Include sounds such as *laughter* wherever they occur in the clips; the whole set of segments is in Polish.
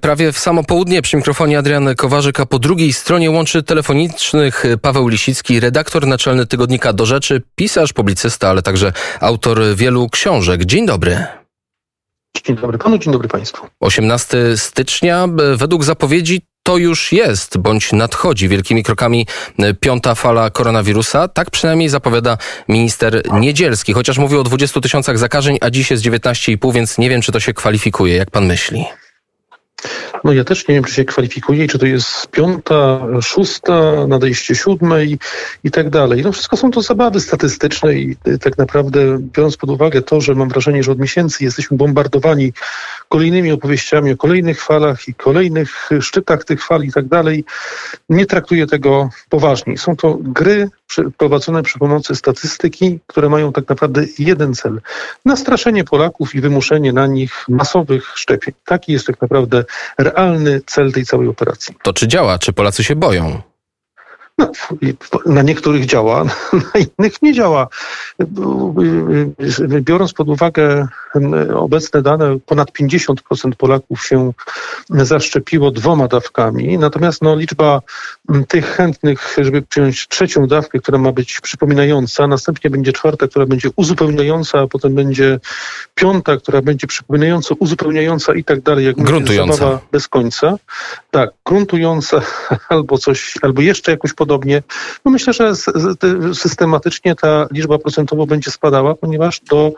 Prawie w samo południe przy mikrofonie Adrian Kowarzyk, a po drugiej stronie łączy telefonicznych Paweł Lisicki, redaktor naczelny tygodnika Do Rzeczy, pisarz, publicysta, ale także autor wielu książek. Dzień dobry. Dzień dobry panu, dzień dobry państwu. 18 stycznia, według zapowiedzi to już jest, bądź nadchodzi wielkimi krokami piąta fala koronawirusa. Tak przynajmniej zapowiada minister Niedzielski, chociaż mówił o 20 tysiącach zakażeń, a dziś jest 19,5, więc nie wiem, czy to się kwalifikuje. Jak pan myśli? No ja też nie wiem, czy się kwalifikuje, czy to jest piąta, szósta, nadejście siódmej i tak dalej. No wszystko są to zabawy statystyczne i tak naprawdę biorąc pod uwagę to, że mam wrażenie, że od miesięcy jesteśmy bombardowani kolejnymi opowieściami o kolejnych falach i kolejnych szczytach tych fal i tak dalej, nie traktuję tego poważnie. Są to gry prowadzone przy pomocy statystyki, które mają tak naprawdę jeden cel. Nastraszenie Polaków i wymuszenie na nich masowych szczepień. Taki jest tak naprawdę realny cel tej całej operacji. To czy działa? Czy Polacy się boją? Na niektórych działa, *laughs* na innych nie działa. Biorąc pod uwagę obecne dane, ponad 50% Polaków się zaszczepiło dwoma dawkami, natomiast no, liczba tych chętnych, żeby przyjąć trzecią dawkę, która ma być przypominająca, następnie będzie czwarta, która będzie uzupełniająca, a potem będzie piąta, która będzie przypominająca, uzupełniająca i tak dalej. Jak gruntująca. Bez końca. Tak, gruntująca *laughs* albo coś, albo jeszcze jakoś podobnie. No myślę, że systematycznie ta liczba procentowo będzie spadała, ponieważ to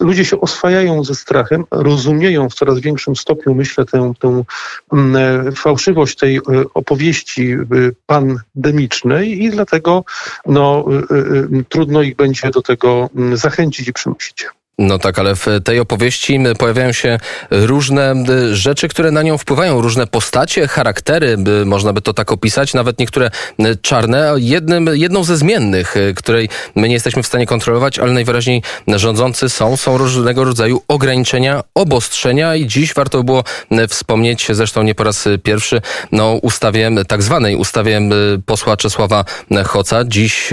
ludzie się oswajają ze strachem, rozumieją w coraz większym stopniu, myślę, tę, tę mm, fałszywość tej e, opowieści e, pandemicznej i dlatego no, e, trudno ich będzie do tego mm, zachęcić i przymusić. No tak, ale w tej opowieści pojawiają się różne rzeczy, które na nią wpływają, różne postacie, charaktery, można by to tak opisać, nawet niektóre czarne. Jednym, jedną ze zmiennych, której my nie jesteśmy w stanie kontrolować, ale najwyraźniej rządzący są, są różnego rodzaju ograniczenia, obostrzenia i dziś warto było wspomnieć, zresztą nie po raz pierwszy, no ustawie, tak zwanej ustawie posła Czesława Hoca. Dziś,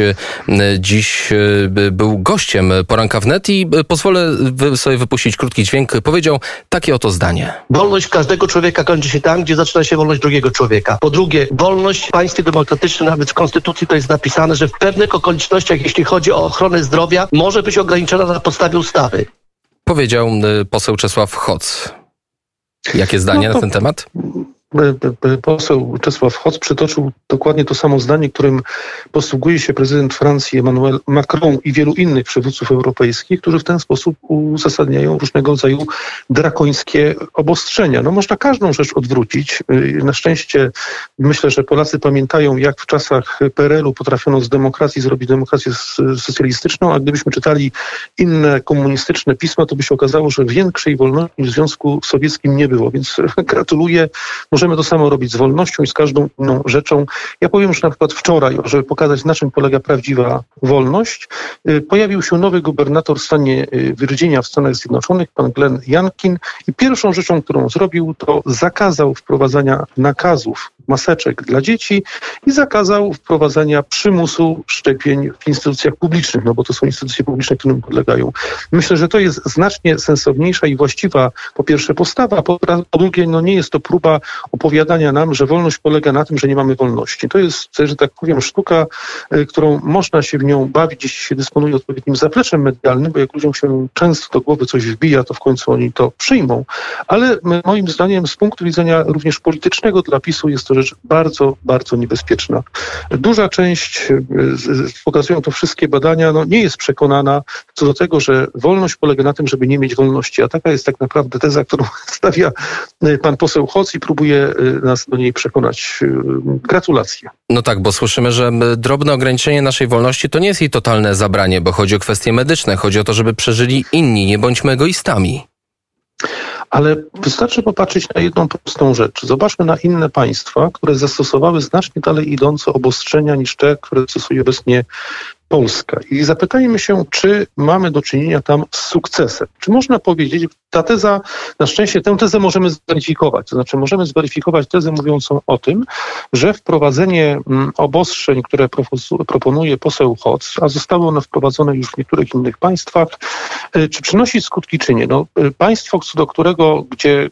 dziś był gościem poranka wnet i pozwolę pozwolę sobie wypuścić krótki dźwięk. Powiedział takie oto zdanie. Wolność każdego człowieka kończy się tam, gdzie zaczyna się wolność drugiego człowieka. Po drugie, wolność w państwie demokratycznym, nawet w konstytucji to jest napisane, że w pewnych okolicznościach, jeśli chodzi o ochronę zdrowia, może być ograniczona na podstawie ustawy. Powiedział y, poseł Czesław Hoc. Jakie zdanie no to... na ten temat? Poseł Czesław Hoc przytoczył dokładnie to samo zdanie, którym posługuje się prezydent Francji Emmanuel Macron i wielu innych przywódców europejskich, którzy w ten sposób uzasadniają różnego rodzaju drakońskie obostrzenia. No można każdą rzecz odwrócić. Na szczęście myślę, że Polacy pamiętają, jak w czasach PRL-u potrafiono z demokracji zrobić demokrację socjalistyczną, a gdybyśmy czytali inne komunistyczne pisma, to by się okazało, że większej wolności w Związku Sowieckim nie było. Więc *laughs* gratuluję. Może Możemy to samo robić z wolnością i z każdą inną rzeczą. Ja powiem już na przykład wczoraj, żeby pokazać na czym polega prawdziwa wolność, y, pojawił się nowy gubernator w stanie y, Virginia w Stanach Zjednoczonych, pan Glenn Youngkin i pierwszą rzeczą, którą zrobił, to zakazał wprowadzania nakazów maseczek dla dzieci i zakazał wprowadzania przymusu szczepień w instytucjach publicznych, no bo to są instytucje publiczne, którym podlegają. Myślę, że to jest znacznie sensowniejsza i właściwa po pierwsze postawa, po, po drugie no nie jest to próba opowiadania nam, że wolność polega na tym, że nie mamy wolności. To jest, że tak powiem, sztuka, y, którą można się w nią bawić, jeśli się dysponuje odpowiednim zapleczem medialnym, bo jak ludziom się często do głowy coś wbija, to w końcu oni to przyjmą. Ale moim zdaniem z punktu widzenia również politycznego dla PiSu jest to rzecz bardzo, bardzo niebezpieczna. Duża część, y, pokazują to wszystkie badania, no nie jest przekonana co do tego, że wolność polega na tym, żeby nie mieć wolności. A taka jest tak naprawdę teza, którą *laughs* stawia y, pan poseł Hoc i próbuje Y, nas do niej przekonać. Y, gratulacje. No tak, bo słyszymy, że drobne ograniczenie naszej wolności to nie jest jej totalne zabranie, bo chodzi o kwestie medyczne, chodzi o to, żeby przeżyli inni, nie bądźmy egoistami. Ale wystarczy popatrzeć na jedną prostą rzecz. Zobaczmy na inne państwa, które zastosowały znacznie dalej idące obostrzenia niż te, które stosuje obecnie Polska. I zapytajmy się, czy mamy do czynienia tam z sukcesem. Czy można powiedzieć, ta teza, na szczęście tę tezę możemy zweryfikować. To znaczy możemy zweryfikować tezę mówiącą o tym, że wprowadzenie mm, obostrzeń, które proponuje poseł Hoc, a zostały one wprowadzone już w niektórych innych państwach, y, czy przynosi skutki, czy nie. No, y, państwo, do którego, gdzie, y,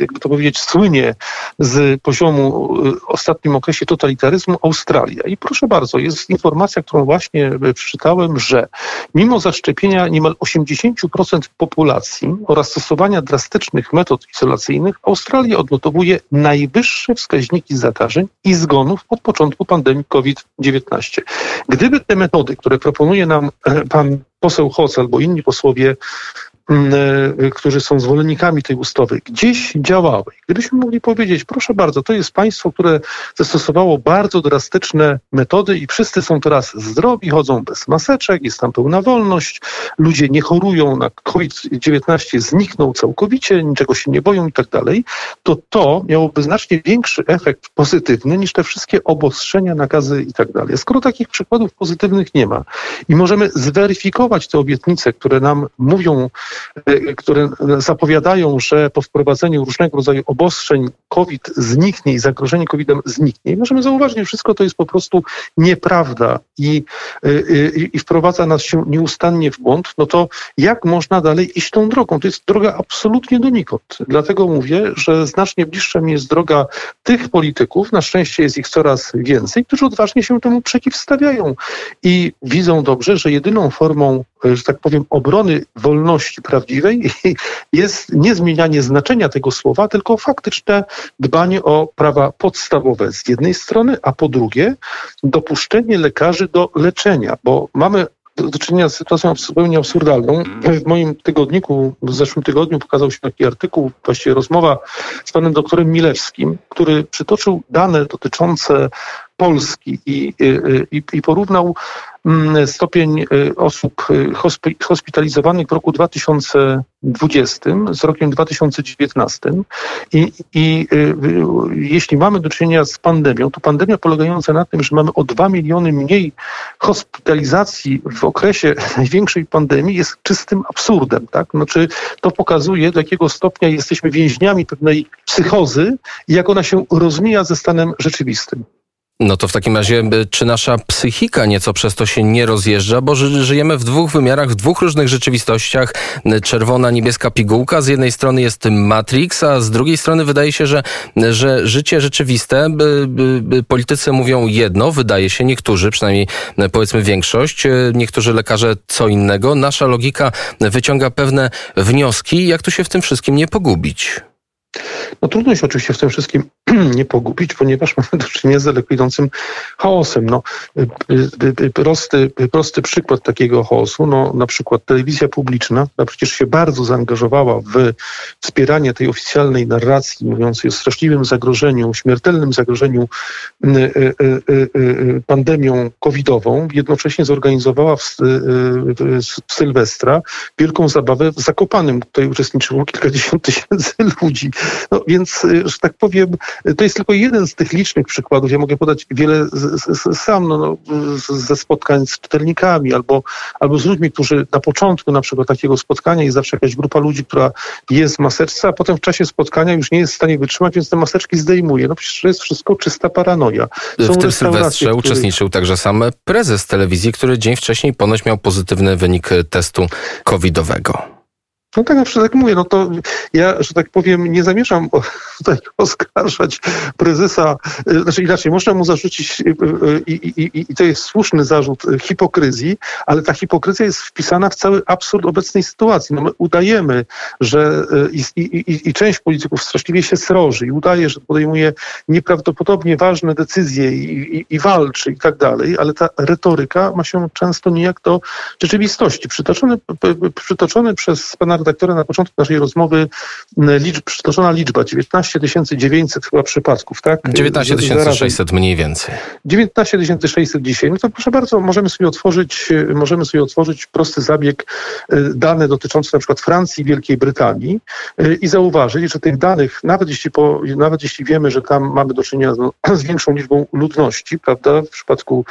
jakby to powiedzieć, słynie z poziomu ostatnim okresie totalitaryzmu Australia. I proszę bardzo, jest informacja, którą właśnie przeczytałem, że mimo zaszczepienia niemal 80% populacji oraz stosowania drastycznych metod izolacyjnych, Australia odnotowuje najwyższe wskaźniki zakażeń i zgonów od początku pandemii COVID-19. Gdyby te metody, które proponuje nam pan poseł Hoc albo inni posłowie którzy są zwolennikami tej ustawy, gdzieś działały. Gdybyśmy mogli powiedzieć, proszę bardzo, to jest państwo, które zastosowało bardzo drastyczne metody i wszyscy są teraz zdrowi, chodzą bez maseczek, jest tam pełna wolność, ludzie nie chorują na COVID-19, znikną całkowicie, niczego się nie boją i tak dalej, to to miałoby znacznie większy efekt pozytywny niż te wszystkie obostrzenia, nakazy i tak dalej. Skoro takich przykładów pozytywnych nie ma i możemy zweryfikować te obietnice, które nam mówią E, które zapowiadają, że po wprowadzeniu różnego rodzaju obostrzeń COVID zniknie i zagrożenie COVID-em zniknie. Możemy zauważyć, że wszystko to jest po prostu nieprawda i, i, e, e, i wprowadza nas się nieustannie w błąd, no to jak można dalej iść tą drogą? To jest droga absolutnie donikąd. Dlatego mówię, że znacznie bliższa mi jest droga tych polityków, na szczęście jest ich coraz więcej, którzy odważnie się temu przeciwstawiają i widzą dobrze, że jedyną formą że tak powiem, obrony wolności prawdziwej *laughs* jest nie zmienianie znaczenia tego słowa, tylko faktyczne dbanie o prawa podstawowe z jednej strony, a po drugie dopuszczenie lekarzy do leczenia, bo mamy do czynienia z sytuacją zupełnie absurdalną. W moim tygodniku, w zeszłym tygodniu pokazał się taki artykuł, właściwie rozmowa z panem doktorem Milewskim, który przytoczył dane dotyczące Polski i, i, i porównał mm, stopień y, osób y, hospitalizowanych w roku 2020 z rokiem 2019. I, i y, jeśli mamy do czynienia z pandemią, to pandemia polegająca na tym, że mamy o 2 miliony mniej hospitalizacji w okresie *laughs* największej pandemii jest czystym absurdem. Tak? Znaczy, to pokazuje, do jakiego stopnia jesteśmy więźniami pewnej psychozy i jak ona się rozmija ze stanem rzeczywistym. No to w takim razie, czy nasza psychika nieco przez to się nie rozjeżdża, bo żyjemy w dwóch wymiarach, w dwóch różnych rzeczywistościach. Czerwona, niebieska pigułka. Z jednej strony jest Matrix, a z drugiej strony wydaje się, że, że życie rzeczywiste, by, by, by politycy mówią jedno, wydaje się, niektórzy, przynajmniej powiedzmy większość, niektórzy lekarze co innego. Nasza logika wyciąga pewne wnioski. Jak tu się w tym wszystkim nie pogubić? No trudno się oczywiście w tym wszystkim *clears throat* nie pogubić, ponieważ mamy do czynienia z daleko idącym chaosem. No, y, y, y, prosty, prosty przykład takiego chaosu, no, na przykład telewizja publiczna, która przecież się bardzo zaangażowała w wspieranie tej oficjalnej narracji mówiącej o straszliwym zagrożeniu, śmiertelnym zagrożeniu pandemią covidową, jednocześnie zorganizowała w, w Sylwestra wielką zabawę w Zakopanym, w której uczestniczyło kilkadziesiąt tysięcy *laughs* ludzi. No więc, y, że tak powiem, to jest tylko jeden z tych licznych przykładów. Ja mogę podać wiele z, z, sam no, no, ze spotkań z czytelnikami albo, albo z ludźmi, którzy na początku na przykład takiego spotkania jest zawsze jakaś grupa ludzi, która jest w maseczce, a potem w czasie spotkania już nie jest w stanie wytrzymać, więc te maseczki zdejmuje. No przecież to jest wszystko czysta paranoja. Są w tym Sylwestrze których... uczestniczył także sam prezes telewizji, który dzień wcześniej ponoć miał pozytywny wynik testu covidowego. No tak, przykład tak mówię, no to ja, że tak powiem, nie zamierzam *laughs* tutaj oskarżać prezesa, y, znaczy inaczej, można mu zarzucić y, y, i, i, i, i to jest słuszny zarzut hipokryzji, ale ta hipokryzja jest wpisana w cały absurd obecnej sytuacji. No my udajemy, że i, i, i część polityków straszliwie się sroży i udaje, że podejmuje nieprawdopodobnie ważne decyzje i, i walczy i tak dalej, ale ta retoryka ma się często nijak do rzeczywistości. Przytoczony, przytoczony przez pana redaktora na początku naszej rozmowy liczb, przytoczona liczba 19 900 chyba przypadków, tak? 19 600 mniej więcej. 19 600 dzisiaj. No to proszę bardzo, możemy sobie otworzyć, możemy sobie otworzyć prosty zabieg dane dotyczące na przykład Francji i Wielkiej Brytanii i zauważyć, że tych danych, nawet jeśli, po, nawet jeśli wiemy, że tam mamy do czynienia z, z większą liczbą ludności, prawda, w przypadku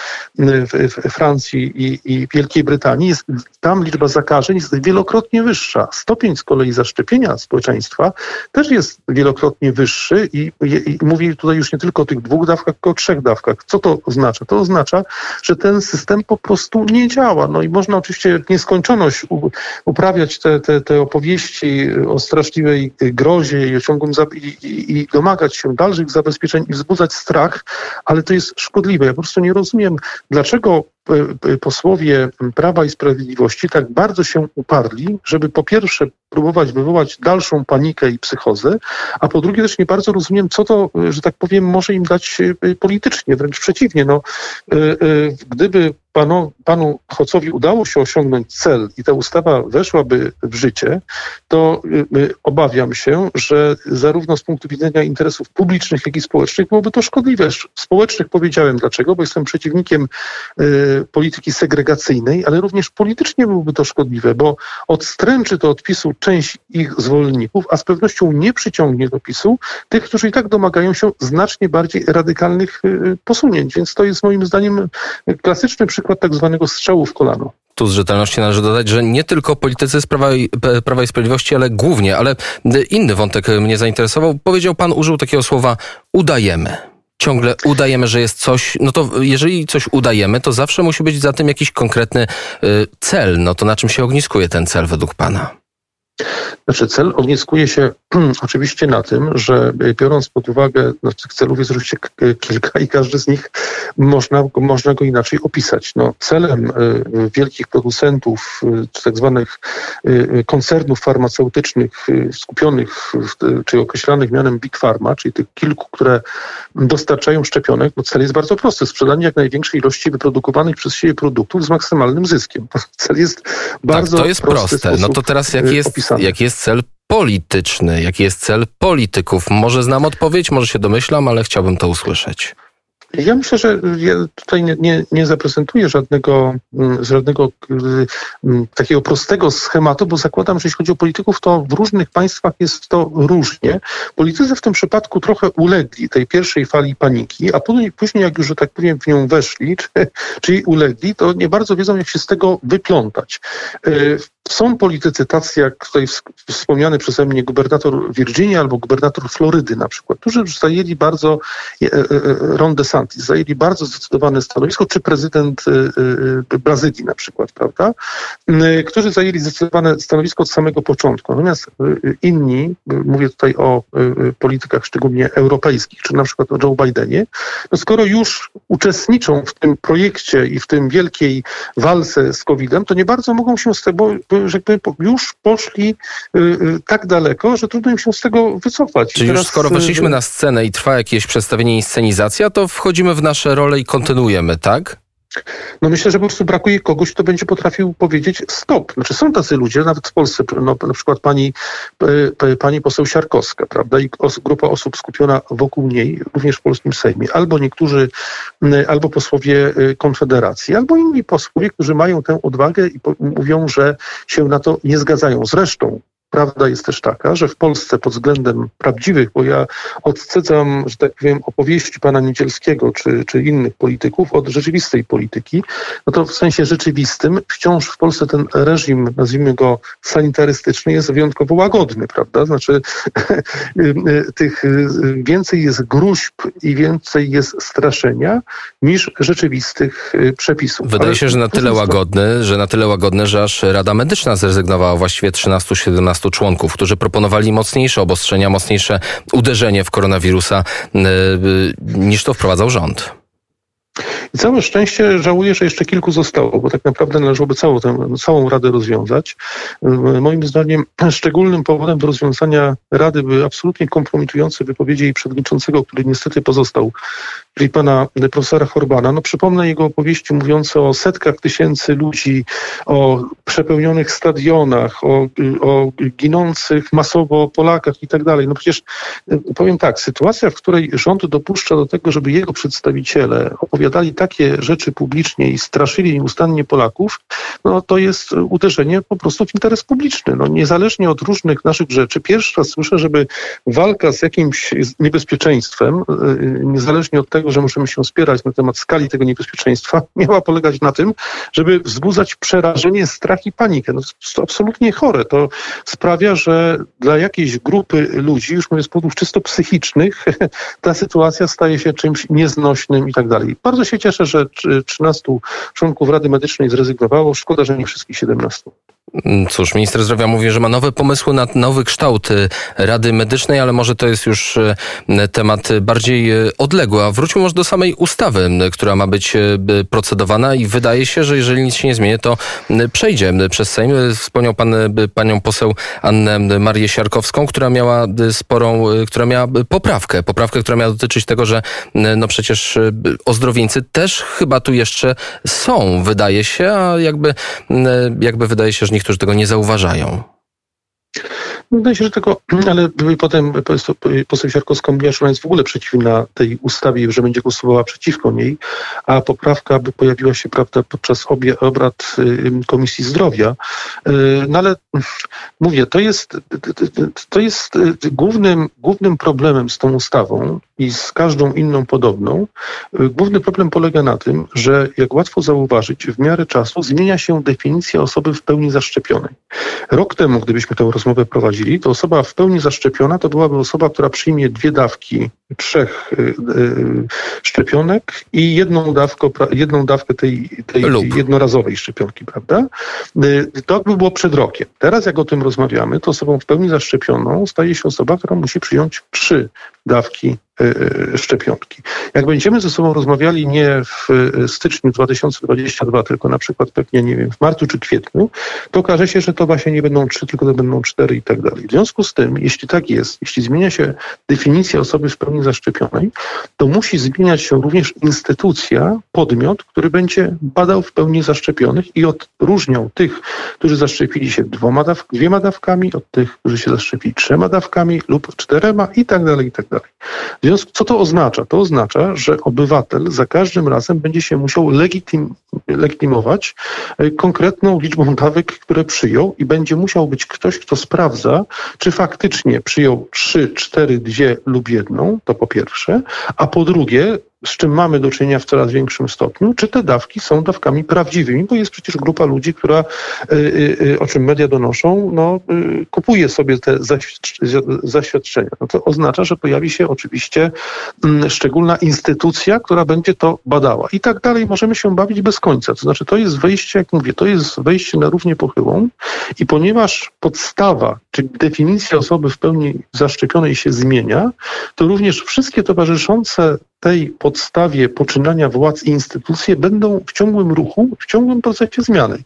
Francji i, i Wielkiej Brytanii, jest, tam liczba zakażeń jest wielokrotnie wyższa. Stopień z kolei zaszczepienia społeczeństwa też jest wielokrotnie wyższy i, i, i mówię tutaj już nie tylko o tych dwóch dawkach, tylko o trzech dawkach. Co to oznacza? To oznacza, że ten system po prostu nie działa. No i można oczywiście w nieskończoność uprawiać te, te, te opowieści o straszliwej grozie i o ciągłym i, i, domagać się dalszych zabezpieczeń i wzbudzać strach, ale to jest szkodliwe. Ja po prostu nie rozumiem, dlaczego posłowie Prawa i Sprawiedliwości tak bardzo się uparli, żeby po pierwsze próbować wywołać dalszą panikę i psychozę, a po drugie też nie bardzo rozumiem, co to, że tak powiem, może im dać politycznie, wręcz przeciwnie. No, gdyby panu, panu Hocowi udało się osiągnąć cel i ta ustawa weszłaby w życie, to obawiam się, że zarówno z punktu widzenia interesów publicznych, jak i społecznych byłoby to szkodliwe. Społecznych powiedziałem dlaczego, bo jestem przeciwnikiem y, polityki segregacyjnej, ale również politycznie byłoby to szkodliwe, bo odstręczy to od PiSu część ich zwolenników, a z pewnością nie przyciągnie do PiSu tych, którzy i tak domagają się znacznie bardziej radykalnych y, posunięć. Więc to jest moim zdaniem klasyczny przykład tak zwanego strzału w kolano tu z rzetelności należy dodać, że nie tylko politycy z Prawa i, Prawa i Sprawiedliwości, ale głównie, ale inny wątek mnie zainteresował. Powiedział pan, użył takiego słowa udajemy ciągle udajemy, że jest coś, no to jeżeli coś udajemy, to zawsze musi być za tym jakiś konkretny y, cel. No to na czym się ogniskuje ten cel według Pana? Znaczy cel ogniskuje się *clears throat* oczywiście na tym, że biorąc pod uwagę, no, tych celów jest oczywiście kilka i każdy z nich można, można go inaczej opisać. No, celem y, wielkich producentów, y, tak zwanych koncernów farmaceutycznych skupionych czy określanych mianem Big Pharma, czyli tych kilku, które dostarczają szczepionek, no cel jest bardzo prosty. Sprzedanie jak największej ilości wyprodukowanych przez siebie produktów z maksymalnym zyskiem. *laughs* Cel jest bardzo tak, to jest proste. No to teraz jaki jest, jaki jest cel polityczny? Jaki jest cel polityków? Może znam odpowiedź, może się domyślam, ale chciałbym to usłyszeć. Ja myślę, że ja tutaj nie, nie, nie zaprezentuję żadnego, mm, żadnego mm, takiego prostego schematu, bo zakładam, że jeśli chodzi o polityków, to w różnych państwach jest to różnie. Politycy w tym przypadku trochę ulegli tej pierwszej fali paniki, a później, jak już, że tak powiem, w nią weszli, czy, *laughs* czyli ulegli, to nie bardzo wiedzą, jak się z tego wyplątać. Y, są politycy tacy jak tutaj wspomniany przeze mnie gubernator Virginii albo gubernator Florydy na przykład, którzy już zajęli bardzo, e, e, e, Ron DeSantis, zajęli bardzo zdecydowane stanowisko, czy prezydent Brazylii na przykład, prawda, którzy zajęli zdecydowane stanowisko od samego początku. Natomiast inni, mówię tutaj o politykach szczególnie europejskich, czy na przykład o Joe Bidenie, no skoro już uczestniczą w tym projekcie i w tym wielkiej walce z COVID-em, to nie bardzo mogą się z tego że już poszli y, y, tak daleko, że trudno im się z tego wycofać. Czyli teraz... już skoro weszliśmy y, na scenę i trwa jakieś przedstawienie i scenizacja, to wchodzimy w nasze role i kontynuujemy, tak? No myślę, że po prostu brakuje kogoś, kto będzie potrafił powiedzieć stop. Znaczy są tacy ludzie, nawet w Polsce, no, na przykład pani, pani poseł Siarkowska, prawda, i os, grupa osób skupiona wokół niej, również w polskim Sejmie, albo niektórzy, albo posłowie Konfederacji, albo inni posłowie, którzy mają tę odwagę i mówią, że się na to nie zgadzają. Zresztą Prawda jest też taka, że w Polsce pod względem prawdziwych, bo ja odcedzam, że tak powiem, opowieści pana Niedzielskiego czy, czy innych polityków od rzeczywistej polityki, no to w sensie rzeczywistym wciąż w Polsce ten reżim, nazwijmy go sanitarystyczny, jest wyjątkowo łagodny, prawda? Znaczy *laughs* tych więcej jest gruźb i więcej jest straszenia niż rzeczywistych przepisów. Wydaje Ale się, że na tyle łagodny, że na tyle łagodny, że aż Rada Medyczna zrezygnowała właściwie 13-17 15 członków, którzy proponowali mocniejsze obostrzenia, mocniejsze uderzenie w koronawirusa e, niż to wprowadzał rząd. I całe szczęście żałuję, że jeszcze kilku zostało, bo tak naprawdę należałoby całą, tę, całą Radę rozwiązać. E, moim zdaniem *clears throat* szczególnym powodem do rozwiązania Rady były absolutnie kompromitujące wypowiedzi jej przewodniczącego, który niestety pozostał czyli pana profesora Horbana. No przypomnę jego opowieści mówiące o setkach tysięcy ludzi, o przepełnionych stadionach, o, o ginących masowo Polakach i tak dalej. No przecież powiem tak, sytuacja, w której rząd dopuszcza do tego, żeby jego przedstawiciele opowiadali takie rzeczy publicznie i straszyli nieustannie Polaków, no to jest uderzenie po prostu w interes publiczny. No niezależnie od różnych naszych rzeczy, pierwszy raz słyszę, żeby walka z jakimś niebezpieczeństwem, y, niezależnie od tego, że musimy się spierać na temat skali tego niebezpieczeństwa, *laughs* miała polegać na tym, żeby wzbudzać przerażenie, strach i panikę. No, to absolutnie chore. To sprawia, że dla jakiejś grupy ludzi, już mówię z powodów czysto psychicznych, *laughs* ta sytuacja staje się czymś nieznośnym i tak dalej. Bardzo się cieszę, że 13 członków Rady Medycznej zrezygnowało. Szkoda, że nie wszystkich 17. Mm, cóż, minister zdrowia mówi, że ma nowe pomysły na nowy kształt y, Rady Medycznej, ale może to jest już y, temat bardziej y, odległy. A wróćmy może do samej ustawy, która ma być procedowana i wydaje się, że jeżeli nic się nie zmieni, to przejdzie przez Sejm. Wspomniał pan panią poseł Annę Marię Siarkowską, która miała sporą, która miała poprawkę. Poprawkę, która miała dotyczyć tego, że no przecież ozdrowieńcy też chyba tu jeszcze są, wydaje się, a jakby, jakby wydaje się, że niektórzy tego nie zauważają. Wydaje się, że tego, *clears throat* ale potem poseł Siarkowska mówiła, że ona jest w ogóle przeciwna tej ustawie, że będzie głosowała przeciwko niej, a poprawka by pojawiła się prawda, podczas obie, obrad Komisji Zdrowia. Y, no ale *clears throat* mówię, to jest, to jest głównym, głównym problemem z tą ustawą i z każdą inną podobną. Y, główny problem polega na tym, że jak łatwo zauważyć, w miarę czasu zmienia się definicja osoby w pełni zaszczepionej. Rok temu, gdybyśmy tę rozmowę prowadzili, to osoba w pełni zaszczepiona to byłaby osoba, która przyjmie dwie dawki trzech y, y, szczepionek i jedną dawkę, jedną dawkę tej, tej jednorazowej szczepionki, prawda? Y, to by było przed rokiem. Teraz jak o tym rozmawiamy, to osobą w pełni zaszczepioną staje się osoba, która musi przyjąć trzy dawki szczepionki. Jak będziemy ze sobą rozmawiali nie w styczniu 2022, tylko na przykład pewnie, nie wiem, w marcu czy kwietniu, to okaże się, że to właśnie nie będą trzy, tylko to będą cztery i tak dalej. W związku z tym, jeśli tak jest, jeśli zmienia się definicja osoby w pełni zaszczepionej, to musi zmieniać się również instytucja, podmiot, który będzie badał w pełni zaszczepionych i odróżniał tych, którzy zaszczepili się dwoma dwiema dawkami, od tych, którzy się zaszczepili trzema dawkami lub czterema i tak dalej, i tak dalej. W związku, co to oznacza? To oznacza, że obywatel za każdym razem będzie się musiał legitymować e, konkretną liczbą dawek, które przyjął i będzie musiał być ktoś, kto sprawdza, czy faktycznie przyjął trzy, cztery, dwie lub jedną, to po pierwsze, a po drugie, z czym mamy do czynienia w coraz większym stopniu, czy te dawki są dawkami prawdziwymi, bo jest przecież grupa ludzi, która, y, y, y, o czym media donoszą, no, kupuje sobie te zaświadczenia. No to oznacza, że pojawi się oczywiście mm, szczególna instytucja, która będzie to badała. I tak dalej możemy się bawić bez końca. To znaczy, to jest wejście, jak mówię, to jest wejście na równie pochyłą i ponieważ podstawa, czyli definicja osoby w pełni zaszczepionej się zmienia, to również wszystkie towarzyszące tej podstawie poczynania władz i instytucje będą w ciągłym ruchu, w ciągłym procesie zmiany.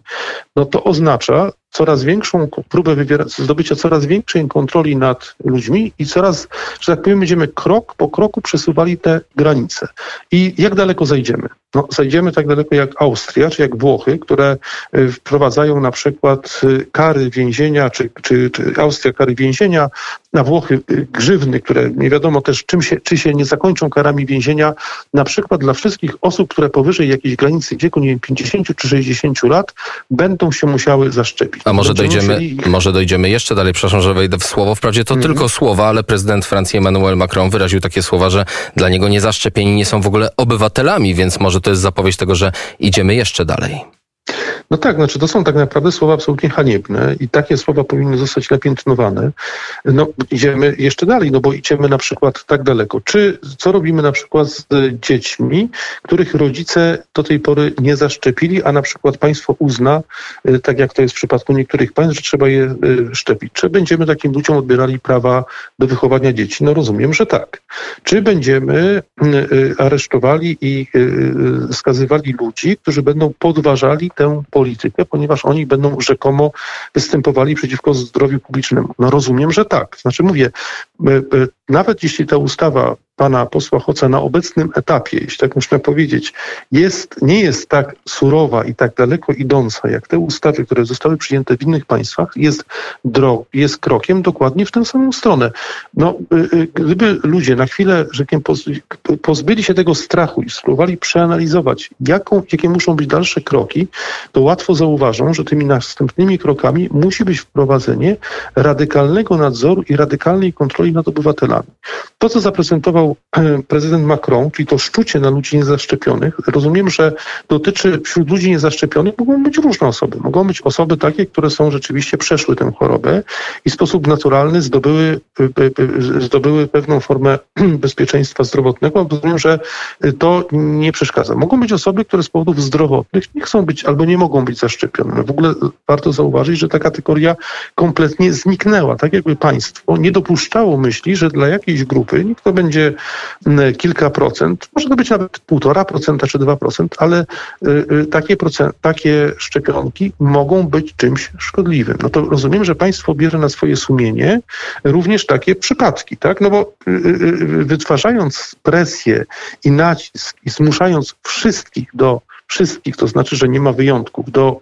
No to oznacza coraz większą próbę zdobycia coraz większej kontroli nad ludźmi i coraz, że tak powiem, będziemy krok po kroku przesuwali te granice. I jak daleko zajdziemy? No, zajdziemy tak daleko jak Austria, czy jak Włochy, które y, wprowadzają na przykład y, kary więzienia, czy, czy, czy Austria kary więzienia, na Włochy y, grzywny, które nie wiadomo też, czym się, czy się nie zakończą karami więzienia, na przykład dla wszystkich osób, które powyżej jakiejś granicy wieku, nie wiem, 50 czy 60 lat, będą się musiały zaszczepić. A może dojdziemy, musieli... może dojdziemy jeszcze dalej, przepraszam, że wejdę w słowo. Wprawdzie to mm. tylko słowa, ale prezydent Francji Emmanuel Macron wyraził takie słowa, że dla niego niezaszczepieni nie są w ogóle obywatelami, więc może to jest zapowiedź tego, że idziemy jeszcze dalej. No tak, znaczy to są tak naprawdę słowa absolutnie haniebne i takie słowa powinny zostać napiętnowane. No idziemy jeszcze dalej, no bo idziemy na przykład tak daleko. Czy co robimy na przykład z dziećmi, których rodzice do tej pory nie zaszczepili, a na przykład państwo uzna, y, tak jak to jest w przypadku niektórych państw, że trzeba je y, szczepić. Czy będziemy takim ludziom odbierali prawa do wychowania dzieci? No rozumiem, że tak. Czy będziemy y, aresztowali i skazywali ludzi, którzy będą podważali tę politykę, ponieważ oni będą rzekomo występowali przeciwko zdrowiu publicznemu. No rozumiem, że tak. Znaczy mówię, e, e, nawet jeśli ta ustawa pana posła Hoca na obecnym etapie, jeśli tak można powiedzieć, jest, nie jest tak surowa i tak daleko idąca, jak te ustawy, które zostały przyjęte w innych państwach, jest, drog, jest krokiem dokładnie w tę samą stronę. No, y, y, gdyby ludzie na chwilę, że pozbyli się tego strachu i spróbowali przeanalizować, jaką, jakie muszą być dalsze kroki, to łatwo zauważą, że tymi następnymi krokami musi być wprowadzenie radykalnego nadzoru i radykalnej kontroli nad obywatelami. To, co zaprezentował prezydent Macron, czyli to szczucie na ludzi niezaszczepionych, rozumiem, że dotyczy wśród ludzi niezaszczepionych mogą być różne osoby. Mogą być osoby takie, które są rzeczywiście przeszły tę chorobę i w sposób naturalny zdobyły, zdobyły pewną formę *clears throat* bezpieczeństwa zdrowotnego. Rozumiem, że to nie przeszkadza. Mogą być osoby, które z powodów zdrowotnych nie chcą być albo nie mogą być zaszczepione. W ogóle warto zauważyć, że ta kategoria kompletnie zniknęła. Tak jakby państwo nie dopuszczało myśli, że dla jakiejś grupy nikt to będzie kilka procent, może to być nawet półtora procenta czy dwa procent, ale y, y, takie, procent, takie szczepionki mogą być czymś szkodliwym. No to rozumiem, że państwo bierze na swoje sumienie również takie przypadki, tak? No bo y, wytwarzając presję i nacisk i zmuszając wszystkich do wszystkich, to znaczy, że nie ma wyjątków, do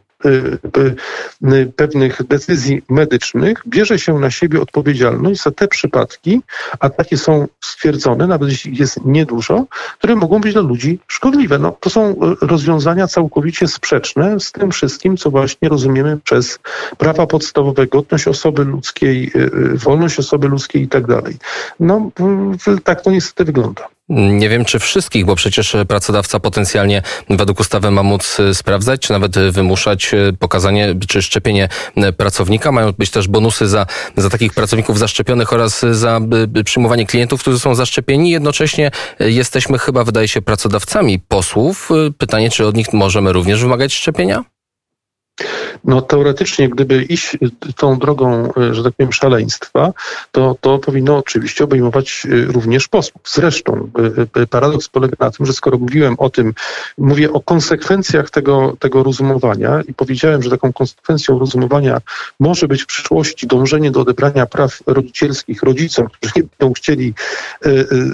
pewnych decyzji medycznych bierze się na siebie odpowiedzialność za te przypadki, a takie są stwierdzone, nawet jeśli jest niedużo, które mogą być dla ludzi szkodliwe. No, to są y, rozwiązania całkowicie sprzeczne z tym wszystkim, co właśnie rozumiemy przez prawa podstawowe, godność osoby ludzkiej, wolność osoby ludzkiej i tak dalej. No, tak to niestety wygląda. Nie wiem, czy wszystkich, bo przecież pracodawca potencjalnie według ustawy ma móc e, sprawdzać, czy nawet wymuszać e, pokazanie czy szczepienie e, pracownika. Mają być też bonusy za, za takich pracowników zaszczepionych oraz za przyjmowanie klientów, którzy są zaszczepieni. Jednocześnie jesteśmy chyba, wydaje się, pracodawcami posłów. Pytanie, czy od nich możemy również wymagać szczepienia? No teoretycznie, gdyby iść tą drogą, e, że tak powiem, szaleństwa, to, to powinno oczywiście obejmować e, również posłów. Zresztą e, paradoks polega na tym, że skoro mówiłem o tym, mówię o konsekwencjach tego, tego rozumowania i powiedziałem, że taką konsekwencją rozumowania może być w przyszłości dążenie do odebrania praw rodzicielskich rodzicom, którzy nie będą chcieli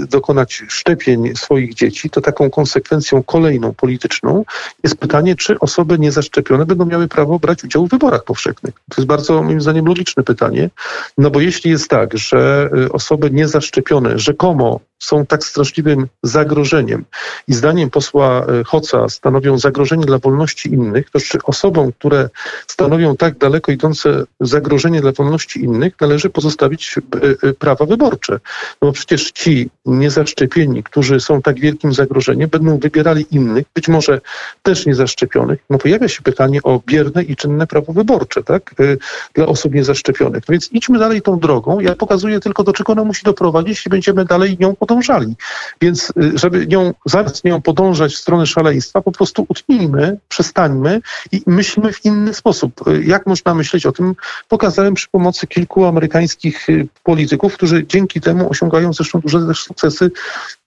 dokonać szczepień swoich dzieci, to taką konsekwencją kolejną polityczną jest pytanie, czy osoby niezaszczepione będą miały prawo brać udział w wyborach powszechnych? To jest bardzo, moim zdaniem, logiczne pytanie. No bo jeśli jest tak, że y, osoby niezaszczepione rzekomo są tak straszliwym zagrożeniem i zdaniem posła e, Hoca stanowią zagrożenie dla wolności innych, to czy osobom, które stanowią tak daleko idące zagrożenie dla wolności innych, należy pozostawić e, e, prawa wyborcze. No bo przecież ci niezaszczepieni, którzy są tak wielkim zagrożeniem, będą wybierali innych, być może też niezaszczepionych. No pojawia się pytanie o bierne i czynne prawo wyborcze, tak, dla osób niezaszczepionych. No więc idźmy dalej tą drogą. Ja pokazuję tylko, do czego ona musi doprowadzić, jeśli będziemy dalej nią podążali. Więc y, żeby nią, zamiast nią podążać w stronę szaleństwa, po prostu utnijmy, przestańmy i myślmy w inny sposób. Y, jak można myśleć o tym, pokazałem przy pomocy kilku amerykańskich y, polityków, którzy dzięki temu osiągają zresztą duże też sukcesy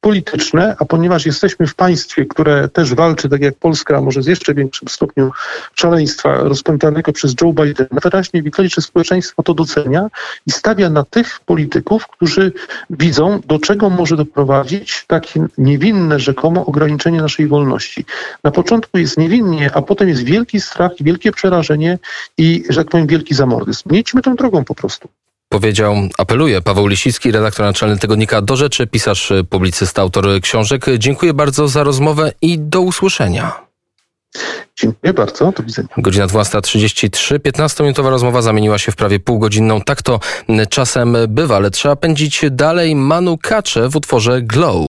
polityczne, a ponieważ jesteśmy w państwie, które też walczy, tak jak Polska, może z jeszcze większym stopniu szaleństwa rozpętanego przez Joe Bidena, wyraźnie widać, że społeczeństwo to docenia i stawia na tych polityków, którzy widzą, do czego może doprowadzić takie niewinne rzekomo ograniczenie naszej wolności. Na początku jest niewinnie, a potem jest wielki strach, wielkie przerażenie i, że tak powiem, wielki zamordyzm. Nie idźmy tą drogą po prostu powiedział, apeluje Paweł Lisicki, redaktor naczelny tygodnika Do Rzeczy, pisarz, publicysta, autor książek. Dziękuję bardzo za rozmowę i do usłyszenia. Dziękuję bardzo, do widzenia. Godzina 12.33, 15-minutowa rozmowa zamieniła się w prawie półgodzinną. Tak to czasem bywa, ale trzeba pędzić dalej. Manu Kacze w utworze Glow.